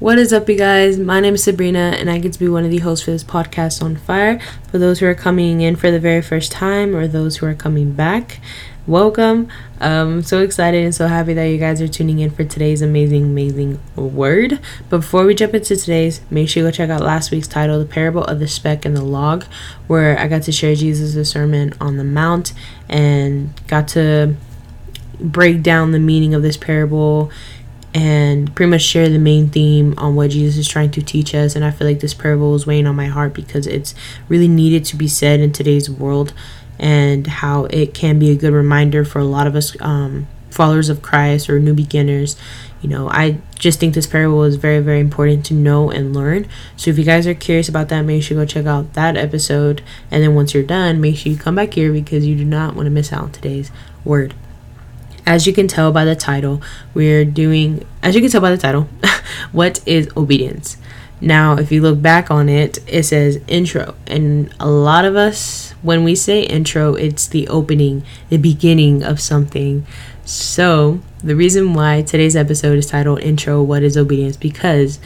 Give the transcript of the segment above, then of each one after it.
What is up, you guys? My name is Sabrina, and I get to be one of the hosts for this podcast on fire. For those who are coming in for the very first time, or those who are coming back, welcome. Um, I'm so excited and so happy that you guys are tuning in for today's amazing, amazing word. But before we jump into today's, make sure you go check out last week's title, The Parable of the Speck and the Log, where I got to share Jesus' sermon on the Mount and got to break down the meaning of this parable and pretty much share the main theme on what Jesus is trying to teach us. And I feel like this parable is weighing on my heart because it's really needed to be said in today's world and how it can be a good reminder for a lot of us um, followers of Christ or new beginners. You know, I just think this parable is very, very important to know and learn. So if you guys are curious about that, make sure you go check out that episode. And then once you're done, make sure you come back here because you do not want to miss out on today's word as you can tell by the title, we're doing, as you can tell by the title, what is obedience? Now, if you look back on it, it says intro. And a lot of us, when we say intro, it's the opening, the beginning of something. So, the reason why today's episode is titled Intro What is Obedience? Because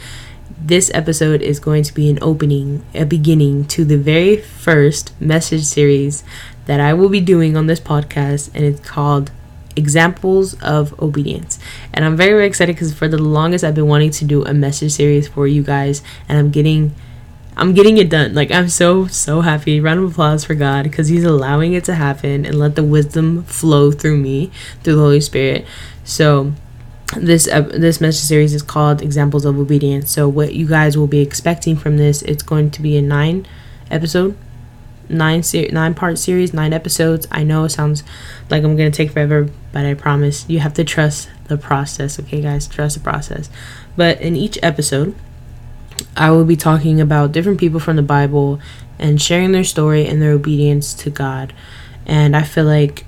this episode is going to be an opening, a beginning to the very first message series that I will be doing on this podcast, and it's called examples of obedience. And I'm very, very excited because for the longest I've been wanting to do a message series for you guys, and I'm getting. I'm getting it done. Like I'm so so happy. Round of applause for God because He's allowing it to happen and let the wisdom flow through me through the Holy Spirit. So this uh, this message series is called examples of obedience. So what you guys will be expecting from this, it's going to be a nine episode nine ser- nine part series, nine episodes. I know it sounds like I'm gonna take forever, but I promise you have to trust the process. Okay, guys, trust the process. But in each episode, I will be talking about different people from the Bible and sharing their story and their obedience to God. And I feel like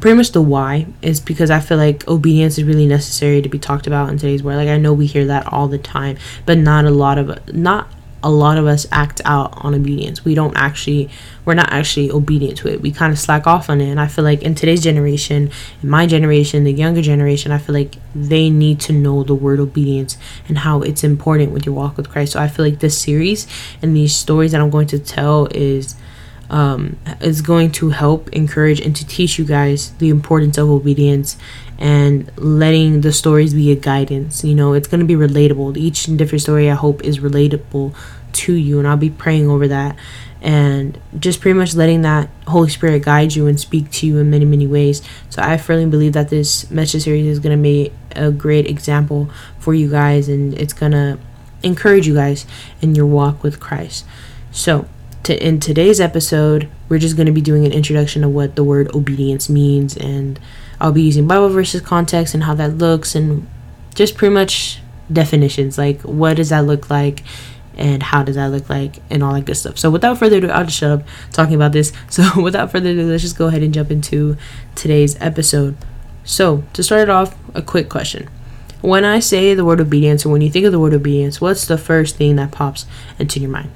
pretty much the why is because I feel like obedience is really necessary to be talked about in today's world. Like I know we hear that all the time, but not a lot of not a lot of us act out on obedience. We don't actually, we're not actually obedient to it. We kind of slack off on it. And I feel like in today's generation, in my generation, the younger generation, I feel like they need to know the word obedience and how it's important with your walk with Christ. So I feel like this series and these stories that I'm going to tell is um, is going to help encourage and to teach you guys the importance of obedience and letting the stories be a guidance. You know, it's going to be relatable. Each different story, I hope, is relatable to you, and I'll be praying over that and just pretty much letting that Holy Spirit guide you and speak to you in many, many ways. So I firmly believe that this message series is going to be a great example for you guys, and it's going to encourage you guys in your walk with Christ. So, to, in today's episode, we're just going to be doing an introduction of what the word obedience means, and I'll be using Bible verses context and how that looks, and just pretty much definitions like what does that look like and how does that look like and all that good stuff. So without further ado, I'll just shut up talking about this. So without further ado, let's just go ahead and jump into today's episode. So to start it off, a quick question. When I say the word obedience, or when you think of the word obedience, what's the first thing that pops into your mind?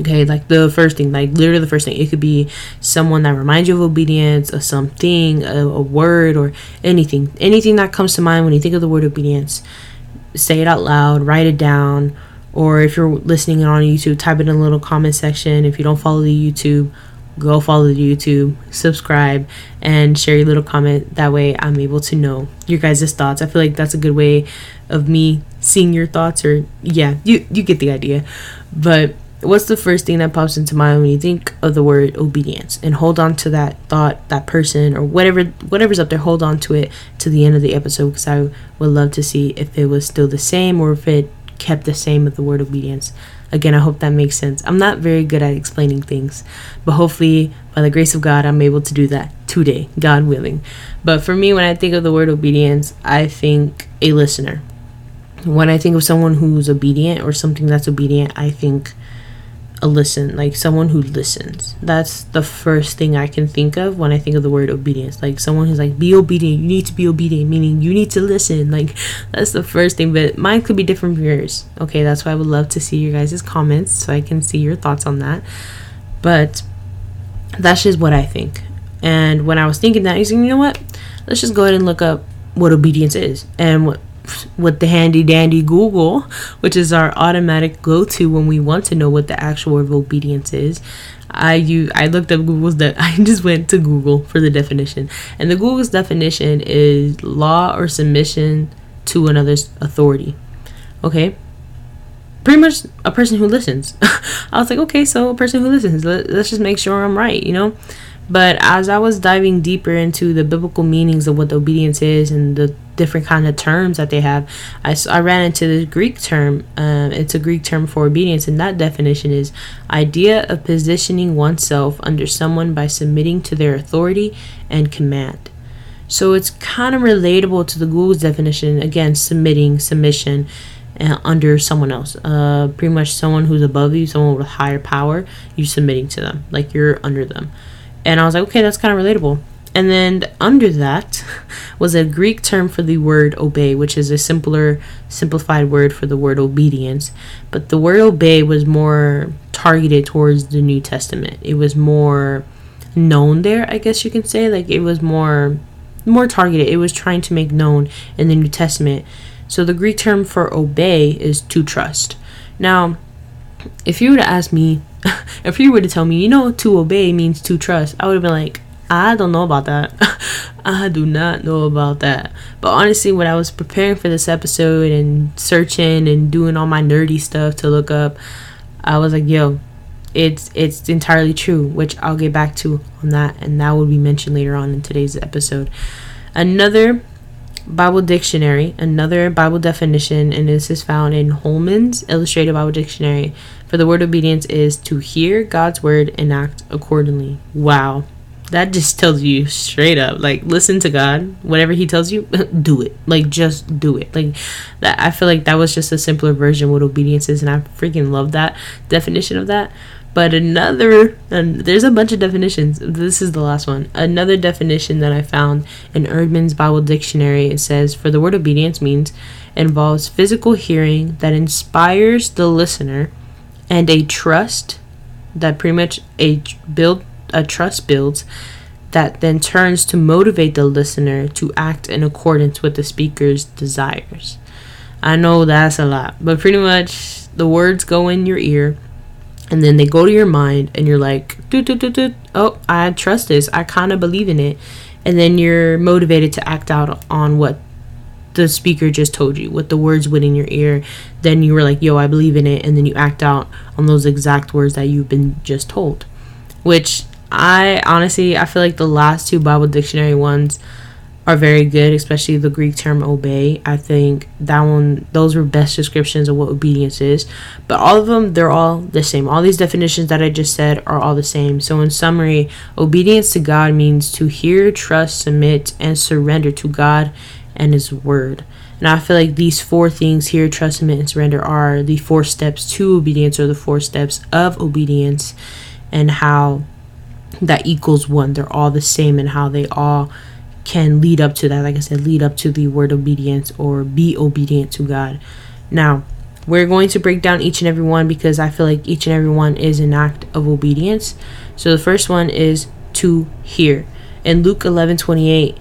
Okay, like the first thing, like literally the first thing. It could be someone that reminds you of obedience, or something, a, a word, or anything. Anything that comes to mind when you think of the word obedience. Say it out loud, write it down, or if you're listening on YouTube, type it in the little comment section. If you don't follow the YouTube, go follow the YouTube, subscribe, and share your little comment. That way, I'm able to know your guys' thoughts. I feel like that's a good way of me seeing your thoughts, or yeah, you you get the idea. But what's the first thing that pops into mind when you think of the word obedience? And hold on to that thought that person or whatever whatever's up there hold on to it to the end of the episode because i would love to see if it was still the same or if it kept the same with the word obedience. Again i hope that makes sense. I'm not very good at explaining things but hopefully by the grace of god i'm able to do that today god willing. But for me when i think of the word obedience i think a listener. When i think of someone who's obedient or something that's obedient i think a listen, like someone who listens. That's the first thing I can think of when I think of the word obedience. Like someone who's like, be obedient, you need to be obedient, meaning you need to listen. Like that's the first thing, but mine could be different from yours. Okay, that's why I would love to see your guys' comments so I can see your thoughts on that. But that's just what I think. And when I was thinking that, I was like, you know what? Let's just go ahead and look up what obedience is. And what with the handy dandy Google, which is our automatic go to when we want to know what the actual word of obedience is. I you I looked up Google's that I just went to Google for the definition. And the Google's definition is law or submission to another's authority. Okay? Pretty much a person who listens. I was like, okay, so a person who listens. Let, let's just make sure I'm right, you know? But as I was diving deeper into the biblical meanings of what the obedience is and the different kind of terms that they have, I, I ran into the Greek term. Um, it's a Greek term for obedience, and that definition is idea of positioning oneself under someone by submitting to their authority and command. So it's kind of relatable to the Google's definition. Again, submitting, submission, uh, under someone else. Uh, pretty much someone who's above you, someone with higher power. You're submitting to them, like you're under them. And I was like, okay, that's kind of relatable. And then under that was a Greek term for the word obey, which is a simpler, simplified word for the word obedience. But the word obey was more targeted towards the New Testament. It was more known there, I guess you can say. Like it was more more targeted. It was trying to make known in the New Testament. So the Greek term for obey is to trust. Now, if you were to ask me if you were to tell me, you know, to obey means to trust, I would have been like, I don't know about that. I do not know about that. But honestly, when I was preparing for this episode and searching and doing all my nerdy stuff to look up, I was like, yo, it's it's entirely true, which I'll get back to on that and that will be mentioned later on in today's episode. Another Bible Dictionary, another Bible definition, and this is found in Holman's Illustrated Bible Dictionary. For the word obedience is to hear God's word and act accordingly. Wow. That just tells you straight up, like listen to God. Whatever He tells you, do it. Like just do it. Like that. I feel like that was just a simpler version what obedience is, and I freaking love that definition of that. But another, and there's a bunch of definitions. This is the last one. Another definition that I found in Eerdmans Bible Dictionary it says, For the word obedience means involves physical hearing that inspires the listener and a trust that pretty much a build a trust builds that then turns to motivate the listener to act in accordance with the speaker's desires. I know that's a lot, but pretty much the words go in your ear and then they go to your mind and you're like doot, doot, doot. oh i trust this i kind of believe in it and then you're motivated to act out on what the speaker just told you what the words went in your ear then you were like yo i believe in it and then you act out on those exact words that you've been just told which i honestly i feel like the last two bible dictionary ones are very good, especially the Greek term obey. I think that one, those were best descriptions of what obedience is. But all of them, they're all the same. All these definitions that I just said are all the same. So, in summary, obedience to God means to hear, trust, submit, and surrender to God and His Word. And I feel like these four things here trust, submit, and surrender are the four steps to obedience or the four steps of obedience, and how that equals one. They're all the same and how they all can lead up to that. Like I said, lead up to the word obedience or be obedient to God. Now, we're going to break down each and every one because I feel like each and every one is an act of obedience. So the first one is to hear. In Luke 11 28,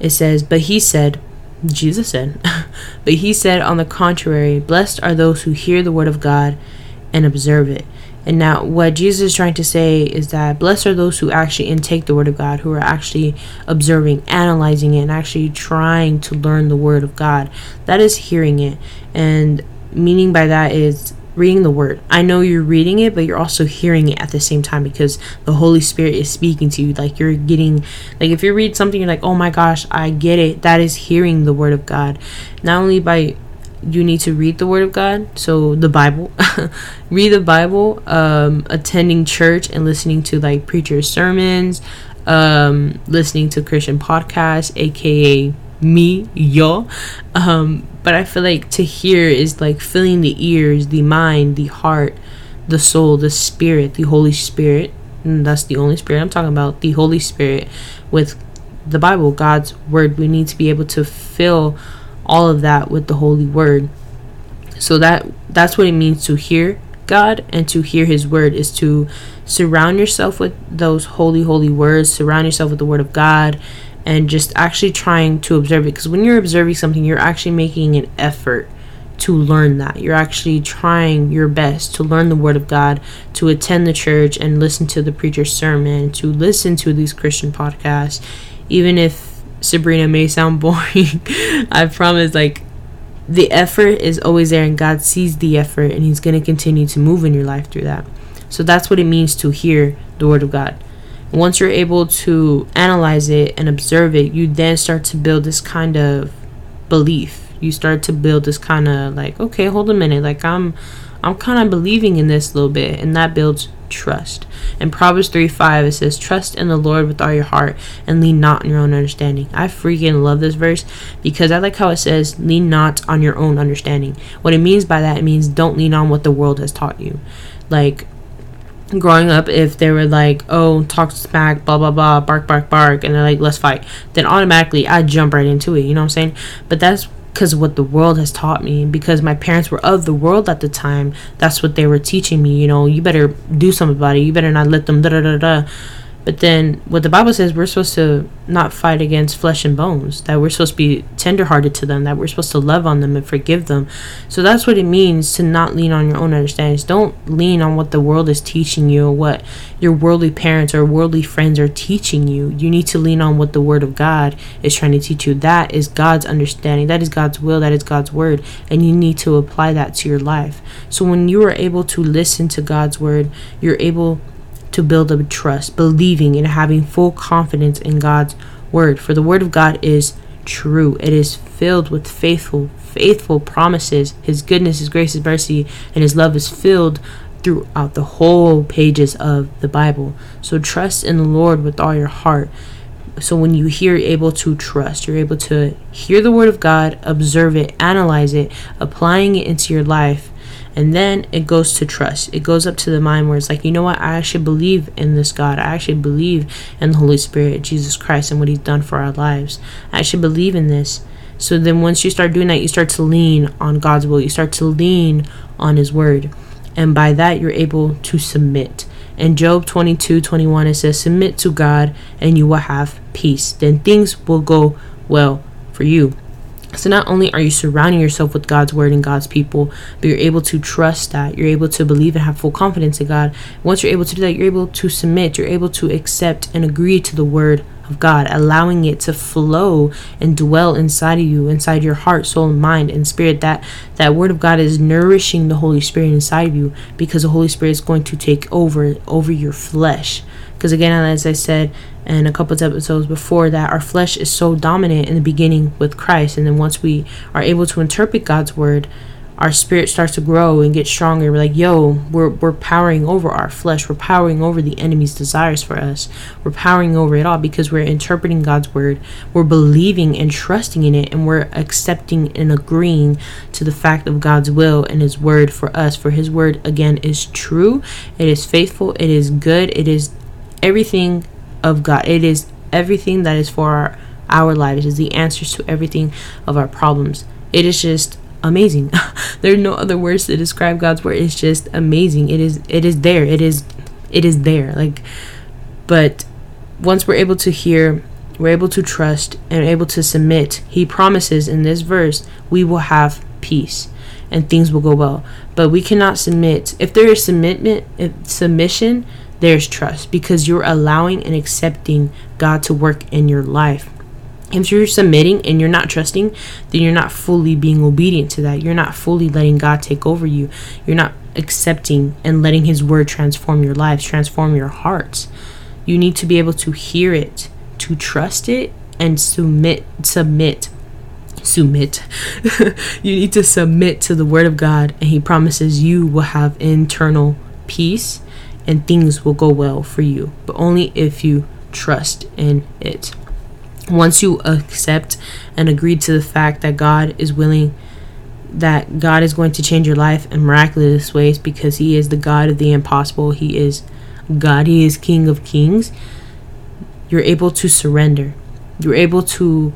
it says, But he said, Jesus said, But he said, on the contrary, blessed are those who hear the word of God and observe it. And now, what Jesus is trying to say is that blessed are those who actually intake the Word of God, who are actually observing, analyzing it, and actually trying to learn the Word of God. That is hearing it. And meaning by that is reading the Word. I know you're reading it, but you're also hearing it at the same time because the Holy Spirit is speaking to you. Like you're getting, like if you read something, you're like, oh my gosh, I get it. That is hearing the Word of God. Not only by you need to read the word of god so the bible. Read the bible um, attending church and listening to like preachers sermons um, listening to christian podcasts aka me yo. Um, but i feel like to hear is like filling the ears the mind the heart the soul the spirit the holy spirit. And that's the only spirit. I'm talking about the holy spirit with the bible god's word. We need to be able to fill all of that with the holy word. So that that's what it means to hear god and to hear his word is to surround yourself with those holy holy words surround yourself with the word of god and just actually trying to observe it. Because when you're observing something you're actually making an effort to learn that. You're actually trying your best to learn the word of god to attend the church and listen to the preacher's sermon to listen to these christian podcasts even if sabrina may sound boring. I promise like the effort is always there and god sees the effort and he's going to continue to move in your life through that. So that's what it means to hear the word of god. Once you're able to analyze it and observe it, you then start to build this kind of belief. You start to build this kind of like, okay, hold a minute, like I'm I'm kind of believing in this a little bit, and that builds trust. In Proverbs 3 5, it says, Trust in the Lord with all your heart and lean not on your own understanding. I freaking love this verse because I like how it says, Lean not on your own understanding. What it means by that, it means don't lean on what the world has taught you. Like, growing up if they were like oh talk smack blah blah blah bark bark bark and they're like let's fight then automatically i jump right into it you know what i'm saying but that's because what the world has taught me because my parents were of the world at the time that's what they were teaching me you know you better do something about it you better not let them da da da da but then what the Bible says, we're supposed to not fight against flesh and bones, that we're supposed to be tenderhearted to them, that we're supposed to love on them and forgive them. So that's what it means to not lean on your own understandings. Don't lean on what the world is teaching you or what your worldly parents or worldly friends are teaching you. You need to lean on what the Word of God is trying to teach you. That is God's understanding, that is God's will, that is God's Word, and you need to apply that to your life. So when you are able to listen to God's Word, you're able to build up trust, believing and having full confidence in God's word. For the word of God is true. It is filled with faithful, faithful promises. His goodness, his grace, his mercy, and his love is filled throughout the whole pages of the Bible. So trust in the Lord with all your heart. So when you hear able to trust, you're able to hear the word of God, observe it, analyze it, applying it into your life and then it goes to trust. It goes up to the mind where it's like, you know what? I actually believe in this God. I actually believe in the Holy Spirit, Jesus Christ, and what He's done for our lives. I actually believe in this. So then once you start doing that, you start to lean on God's will. You start to lean on His word. And by that, you're able to submit. In Job 22 21, it says, Submit to God, and you will have peace. Then things will go well for you. So not only are you surrounding yourself with God's word and God's people, but you're able to trust that. You're able to believe and have full confidence in God. Once you're able to do that, you're able to submit. You're able to accept and agree to the word of God, allowing it to flow and dwell inside of you, inside your heart, soul, mind, and spirit. That that word of God is nourishing the Holy Spirit inside of you because the Holy Spirit is going to take over over your flesh. Because again, as I said in a couple of episodes before, that our flesh is so dominant in the beginning with Christ, and then once we are able to interpret God's word, our spirit starts to grow and get stronger. We're like, yo, we're, we're powering over our flesh. We're powering over the enemy's desires for us. We're powering over it all because we're interpreting God's word. We're believing and trusting in it. And we're accepting and agreeing to the fact of God's will and his word for us. For his word, again, is true. It is faithful. It is good. It is everything of God. It is everything that is for our, our lives. It is the answers to everything of our problems. It is just amazing. there are no other words to describe God's word. It's just amazing. It is it is there. It is it is there. Like but once we're able to hear, we're able to trust and able to submit, he promises in this verse, we will have peace and things will go well. But we cannot submit. If there is submitment, if submission, there's trust because you're allowing and accepting God to work in your life. If you're submitting and you're not trusting, then you're not fully being obedient to that. You're not fully letting God take over you. You're not accepting and letting His word transform your lives, transform your hearts. You need to be able to hear it, to trust it, and submit, submit, submit. you need to submit to the word of God, and He promises you will have internal peace and things will go well for you, but only if you trust in it. Once you accept and agree to the fact that God is willing, that God is going to change your life in miraculous ways because He is the God of the impossible, He is God, He is King of kings, you're able to surrender. You're able to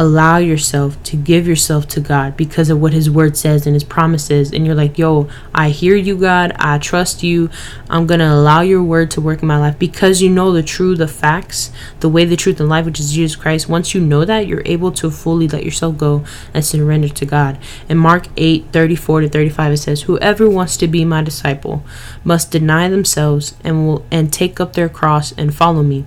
allow yourself to give yourself to God because of what His Word says and His promises. And you're like, yo, I hear you, God. I trust you. I'm going to allow your Word to work in my life because you know the truth, the facts, the way, the truth, and life, which is Jesus Christ. Once you know that, you're able to fully let yourself go and surrender to God. In Mark 8 34 to 35, it says, Whoever wants to be my disciple must deny themselves and will and take up their cross and follow me.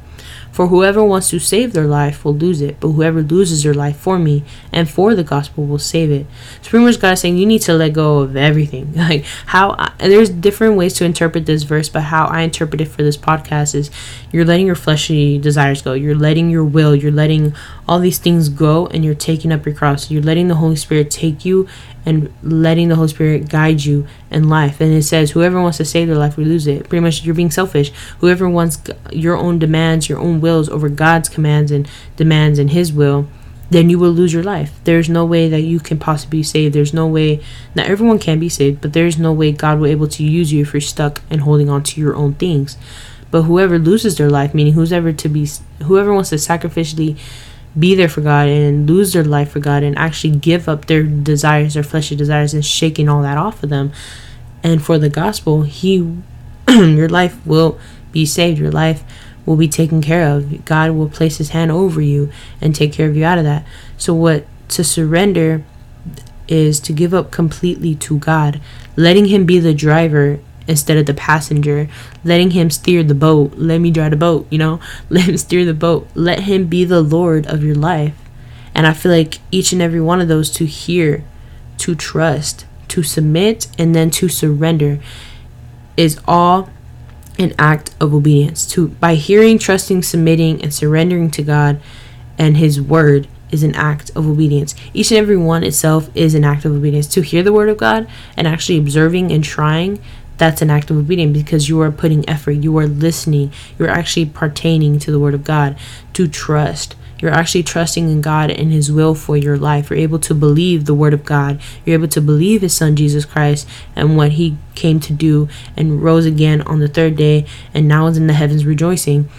For whoever wants to save their life will lose it, but whoever loses their life for me and for the gospel will save it. So pretty God saying you need to let go of everything. Like how I, there's different ways to interpret this verse, but how I interpret it for this podcast is you're letting your fleshly desires go. You're letting your will, you're letting all these things go and you're taking up your cross. You're letting the Holy Spirit take you and letting the Holy Spirit guide you in life. And it says, whoever wants to save their life will lose it. Pretty much, you're being selfish. Whoever wants your own demands, your own wills over God's commands and demands and His will, then you will lose your life. There's no way that you can possibly be saved. There's no way, not everyone can be saved, but there's no way God will able to use you if you're stuck and holding on to your own things. But whoever loses their life, meaning who's ever to be, whoever wants to sacrificially be there for God and lose their life for God and actually give up their desires, their fleshly desires, and shaking all that off of them. And for the gospel, He, your life will be saved. Your life will be taken care of. God will place His hand over you and take care of you out of that. So, what to surrender is to give up completely to God, letting Him be the driver instead of the passenger, letting him steer the boat. Let me drive the boat, you know? Let him steer the boat. Let him be the Lord of your life. And I feel like each and every one of those to hear, to trust, to submit, and then to surrender is all an act of obedience. To by hearing, trusting, submitting, and surrendering to God and his word is an act of obedience. Each and every one itself is an act of obedience. To hear the word of God and actually observing and trying that's an act of obedience because you are putting effort, you are listening, you're actually pertaining to the Word of God. To trust, you're actually trusting in God and His will for your life. You're able to believe the Word of God. You're able to believe His Son Jesus Christ and what He came to do and rose again on the third day and now is in the heavens rejoicing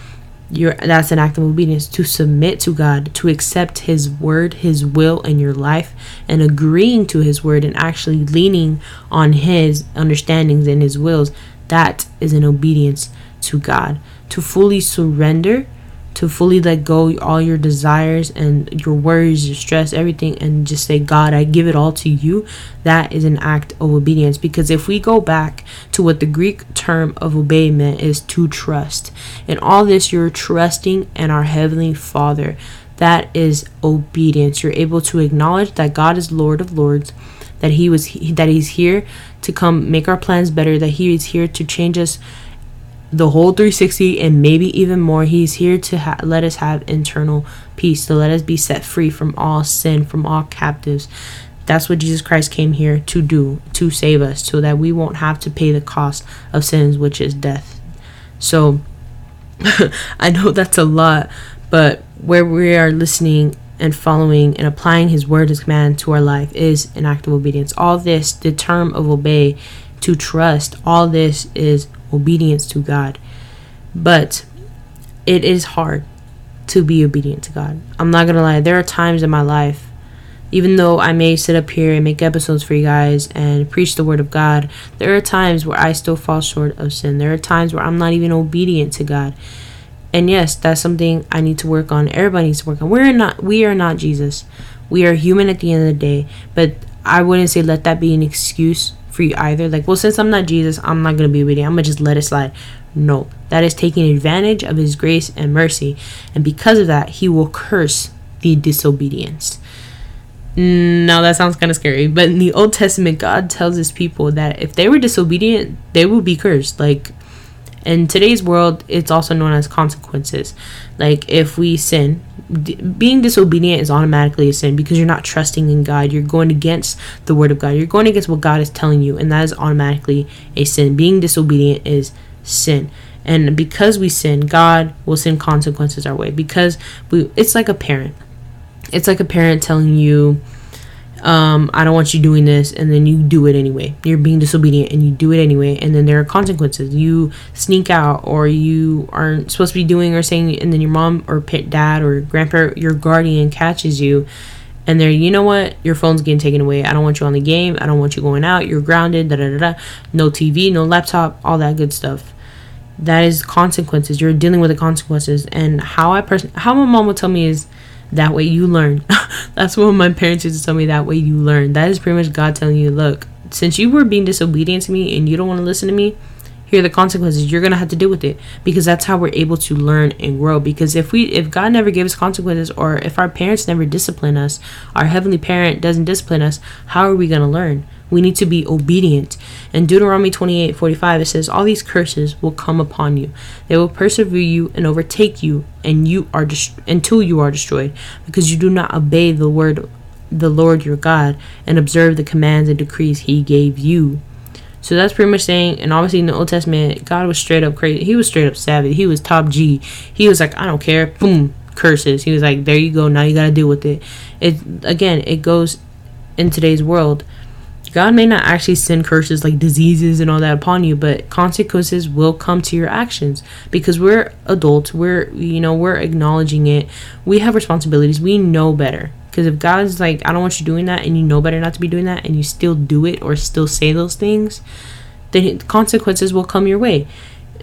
you're that's an act of obedience to submit to God, to accept his word, his will in your life and agreeing to his word and actually leaning on his understandings and his wills. That is an obedience to God. To fully surrender to fully let go all your desires and your worries, your stress, everything, and just say, God, I give it all to you, that is an act of obedience. Because if we go back to what the Greek term of obey meant is to trust. In all this, you're trusting in our Heavenly Father. That is obedience. You're able to acknowledge that God is Lord of Lords, that He was that He's here to come make our plans better, that He is here to change us the whole 360 and maybe even more. He's here to ha- let us have internal peace, to let us be set free from all sin, from all captives. That's what Jesus Christ came here to do, to save us, so that we won't have to pay the cost of sins, which is death. So, I know that's a lot, but where we are listening and following and applying His word, His command to our life is an act of obedience. All this, the term of obey, to trust, all this is obedience to God. But it is hard to be obedient to God. I'm not going to lie. There are times in my life, even though I may sit up here and make episodes for you guys and preach the word of God, there are times where I still fall short of sin. There are times where I'm not even obedient to God. And yes, that's something I need to work on. Everybody needs to work on. We're not we are not Jesus. We are human at the end of the day, but I wouldn't say let that be an excuse for you either. Like, well, since I'm not Jesus, I'm not going to be obedient. I'm going to just let it slide. No, that is taking advantage of his grace and mercy. And because of that, he will curse the disobedience. Now that sounds kind of scary, but in the Old Testament, God tells his people that if they were disobedient, they would be cursed. Like, in today's world, it's also known as consequences. Like, if we sin, d- being disobedient is automatically a sin because you're not trusting in God. You're going against the word of God. You're going against what God is telling you, and that is automatically a sin. Being disobedient is sin. And because we sin, God will send consequences our way. Because we it's like a parent. It's like a parent telling you, um, I don't want you doing this, and then you do it anyway. You're being disobedient and you do it anyway, and then there are consequences. You sneak out, or you aren't supposed to be doing or saying, and then your mom or dad or grandparent, your guardian catches you, and they're, you know what, your phone's getting taken away. I don't want you on the game. I don't want you going out. You're grounded. Da da da da. No TV, no laptop, all that good stuff. That is consequences. You're dealing with the consequences, and how I person, how my mom would tell me is that way you learn. That's what my parents used to tell me. That way you learn. That is pretty much God telling you, look, since you were being disobedient to me and you don't want to listen to me, here are the consequences. You're gonna have to deal with it because that's how we're able to learn and grow. Because if we, if God never gives consequences, or if our parents never discipline us, our heavenly parent doesn't discipline us, how are we gonna learn? We need to be obedient. In Deuteronomy 28 45, it says, All these curses will come upon you. They will persevere you and overtake you, and you are dest- until you are destroyed, because you do not obey the word the Lord your God and observe the commands and decrees he gave you. So that's pretty much saying, and obviously in the Old Testament, God was straight up crazy. He was straight up savage. He was top G. He was like, I don't care. Boom, curses. He was like, there you go. Now you got to deal with it. It again, it goes in today's world God may not actually send curses like diseases and all that upon you, but consequences will come to your actions because we're adults. We're, you know, we're acknowledging it. We have responsibilities. We know better. Because if God's like, I don't want you doing that, and you know better not to be doing that, and you still do it or still say those things, then consequences will come your way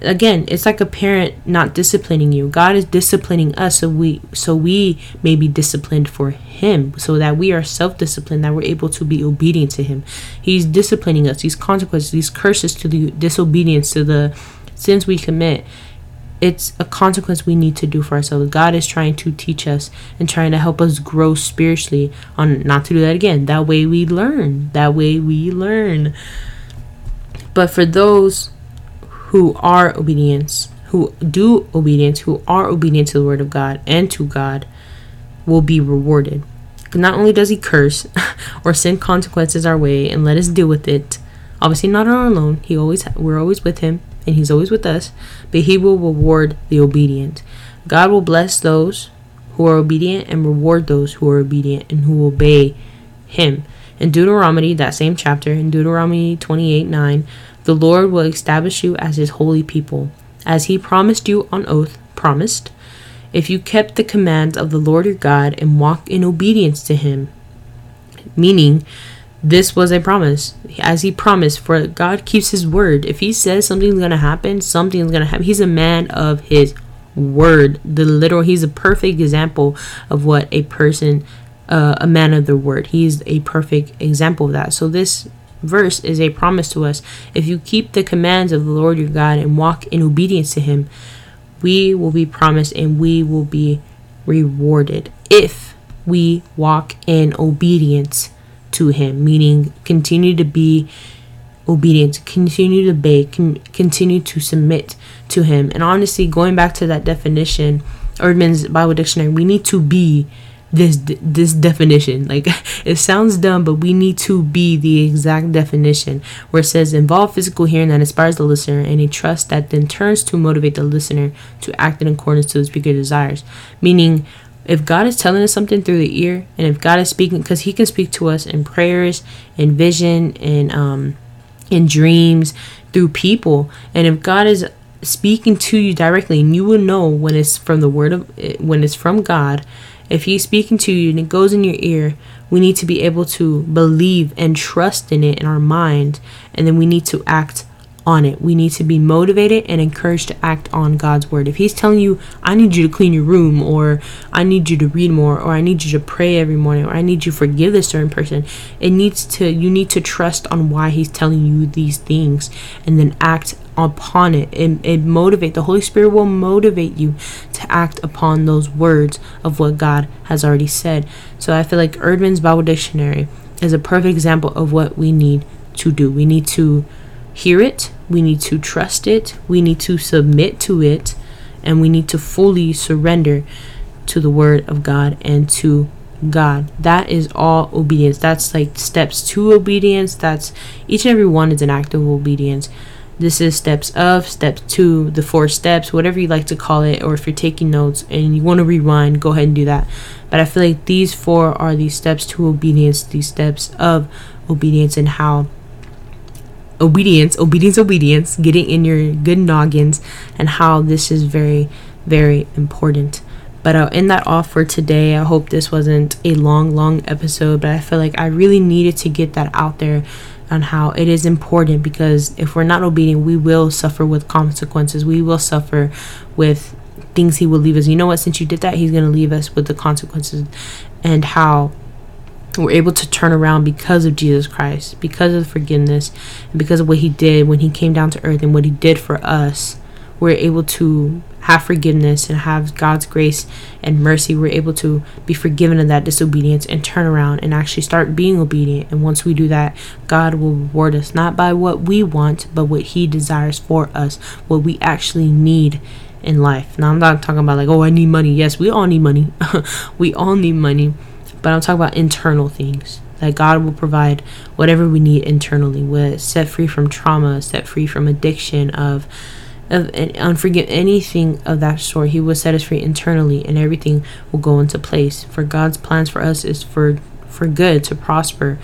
again it's like a parent not disciplining you. God is disciplining us so we so we may be disciplined for him so that we are self-disciplined that we're able to be obedient to him. He's disciplining us. These consequences these curses to the disobedience to the sins we commit it's a consequence we need to do for ourselves. God is trying to teach us and trying to help us grow spiritually on not to do that again. That way we learn. That way we learn. But for those who are obedience, who do obedience, who are obedient to the word of God and to God, will be rewarded. Not only does he curse or send consequences our way and let us deal with it, obviously not on our own. He always we're always with him and he's always with us, but he will reward the obedient. God will bless those who are obedient and reward those who are obedient and who obey him. In Deuteronomy, that same chapter, in Deuteronomy 28 9, the Lord will establish you as his holy people, as he promised you on oath, promised, if you kept the commands of the Lord your God and walked in obedience to him. Meaning, this was a promise. As he promised, for God keeps his word. If he says something's going to happen, something's going to happen. He's a man of his word. The literal, he's a perfect example of what a person, uh, a man of the word. He's a perfect example of that. So this verse is a promise to us. If you keep the commands of the Lord your God and walk in obedience to him, we will be promised and we will be rewarded if we walk in obedience to him, meaning continue to be obedient, continue to obey, continue to submit to him. And honestly, going back to that definition, Eerdmans Bible Dictionary, we need to be this this definition. Like it sounds dumb, but we need to be the exact definition where it says involve physical hearing that inspires the listener and a trust that then turns to motivate the listener to act in accordance to the speaker's desires. Meaning if God is telling us something through the ear, and if God is speaking, because He can speak to us in prayers, in vision, in um, in dreams, through people, and if God is speaking to you directly, and you will know when it's from the Word of when it's from God, if he's speaking to you and it goes in your ear, we need to be able to believe and trust in it in our mind, and then we need to act on it. We need to be motivated and encouraged to act on God's word. If He's telling you, I need you to clean your room, or I need you to read more, or I need you to pray every morning, or I need you to forgive this certain person, it needs to, you need to trust on why He's telling you these things and then act upon it. It motivate the Holy Spirit will motivate you to act upon those words of what God has already said. So I feel like Eerdmans Bible Dictionary is a perfect example of what we need to do. We need to hear it, we need to trust it, we need to submit to it, and we need to fully surrender to the word of God and to God. That is all obedience. That's like steps to obedience. That's each and every one is an act of obedience this is steps of, step two, the four steps, whatever you like to call it, or if you're taking notes and you want to rewind, go ahead and do that. But I feel like these four are the steps to obedience, these steps of obedience, and how obedience, obedience, obedience, getting in your good noggins, and how this is very, very important. But uh, I'll end that off for today. I hope this wasn't a long, long episode, but I feel like I really needed to get that out there on how it is important because if we're not obedient, we will suffer with consequences. We will suffer with things He will leave us. You know what? Since you did that, He's going to leave us with the consequences and how we're able to turn around because of Jesus Christ, because of forgiveness, and because of what He did when He came down to earth and what He did for us. We're able to have forgiveness and have God's grace and mercy, we're able to be forgiven of that disobedience and turn around and actually start being obedient. And once we do that, God will reward us not by what we want, but what He desires for us, what we actually need in life. Now, I'm not talking about like, oh, I need money. Yes, we all need money. we all need money. But I'm talking about internal things that God will provide whatever we need internally, with set free from trauma, set free from addiction, of of unforgive anything of that sort. He will set us free internally, and everything will go into place. For God's plans for us is for for good, to prosper.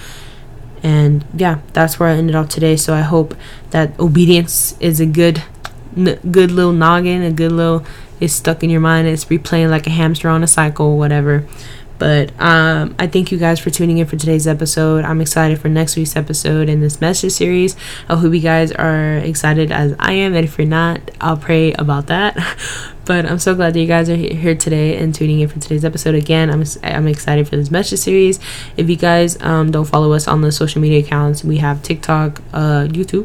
And yeah, that's where I ended off today. So I hope that obedience is a good, n- good little noggin, a good little is stuck in your mind. It's replaying like a hamster on a cycle, whatever. But um, I thank you guys for tuning in for today's episode. I'm excited for next week's episode in this message series. I hope you guys are excited as I am. And if you're not, I'll pray about that. but I'm so glad that you guys are here today and tuning in for today's episode. Again, I'm, I'm excited for this message series. If you guys um, don't follow us on the social media accounts, we have TikTok, uh, YouTube,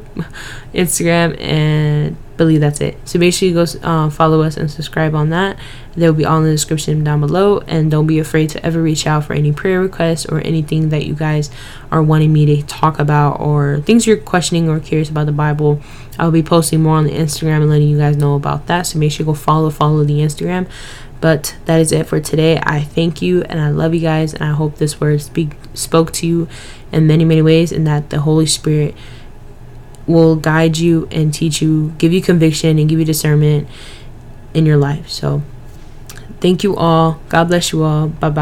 Instagram, and believe that's it. So make sure you go uh, follow us and subscribe on that. They'll be all in the description down below. And don't be afraid to ever reach out for any prayer requests or anything that you guys are wanting me to talk about or things you're questioning or curious about the Bible. I'll be posting more on the Instagram and letting you guys know about that. So make sure you go follow follow the Instagram. But that is it for today. I thank you and I love you guys and I hope this word speak spoke to you in many many ways and that the Holy Spirit will guide you and teach you, give you conviction and give you discernment in your life. So, thank you all. God bless you all. Bye bye.